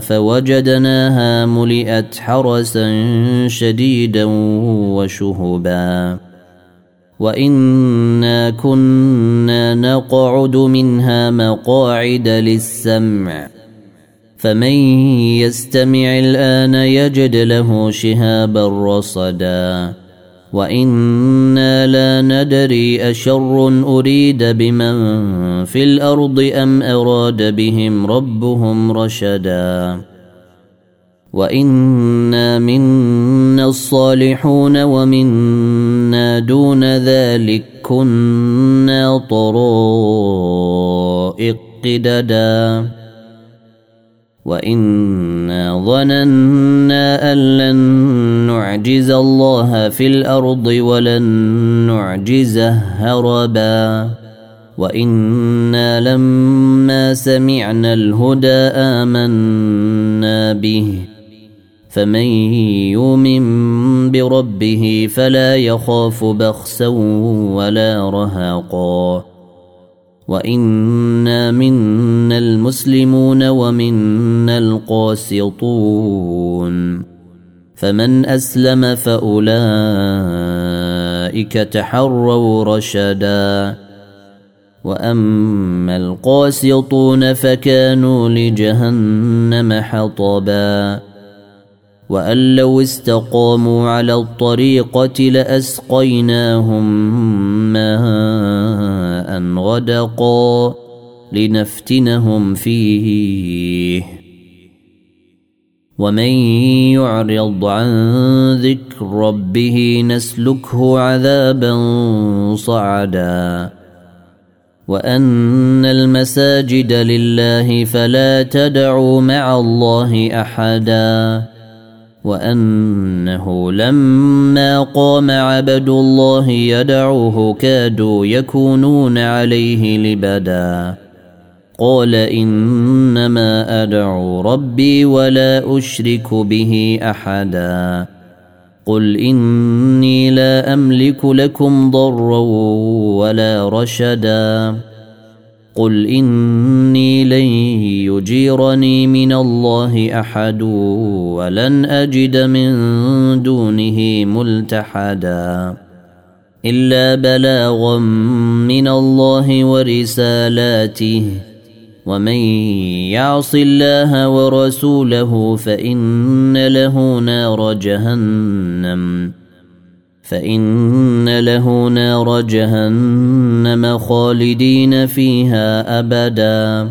فوجدناها ملئت حرسا شديدا وشهبا. وإنا كنا نقعد منها مقاعد للسمع. فمن يستمع الآن يجد له شهابا رصدا. وأنا لا ندري اشر اريد بمن في الأرض ام اراد بهم ربهم رشدا وانا منا الصالحون ومنا دون ذلك كنا طرائق قددا وانا ظننا ان لن نعجز الله في الأرض ولن نعجزه هربا وأنا لما سمعنا الهدى امنا به فمن يؤمن بربه فلا يخاف بخسا ولا رهقا وانا منا المسلمون ومنا القاسطون فمن اسلم فاولئك تحروا رشدا واما القاسطون فكانوا لجهنم حطبا وان لو استقاموا على الطريقة لاسقيناهم ماء غدقا لنفتنهم فيه. ومن يعرض عن ذكر ربه نسلكه عذابا صعدا. وأن المساجد لله فلا تدعوا مع الله أحدا. وأنه لما قام عبد الله يدعوه كادوا يكونون عليه لبدا. قال إنما أدعو ربي ولا أشرك به أحدا. قل إني لا أملك لكم ضرا ولا رشدا. قل إني لن يجيرني من الله أحد ولن أجد من دونه ملتحدا إلا بلاغا من الله ورسالاته ومن يعص الله ورسوله فإن له نار جهنم فإن له نار جهنم خالدين فيها أبدا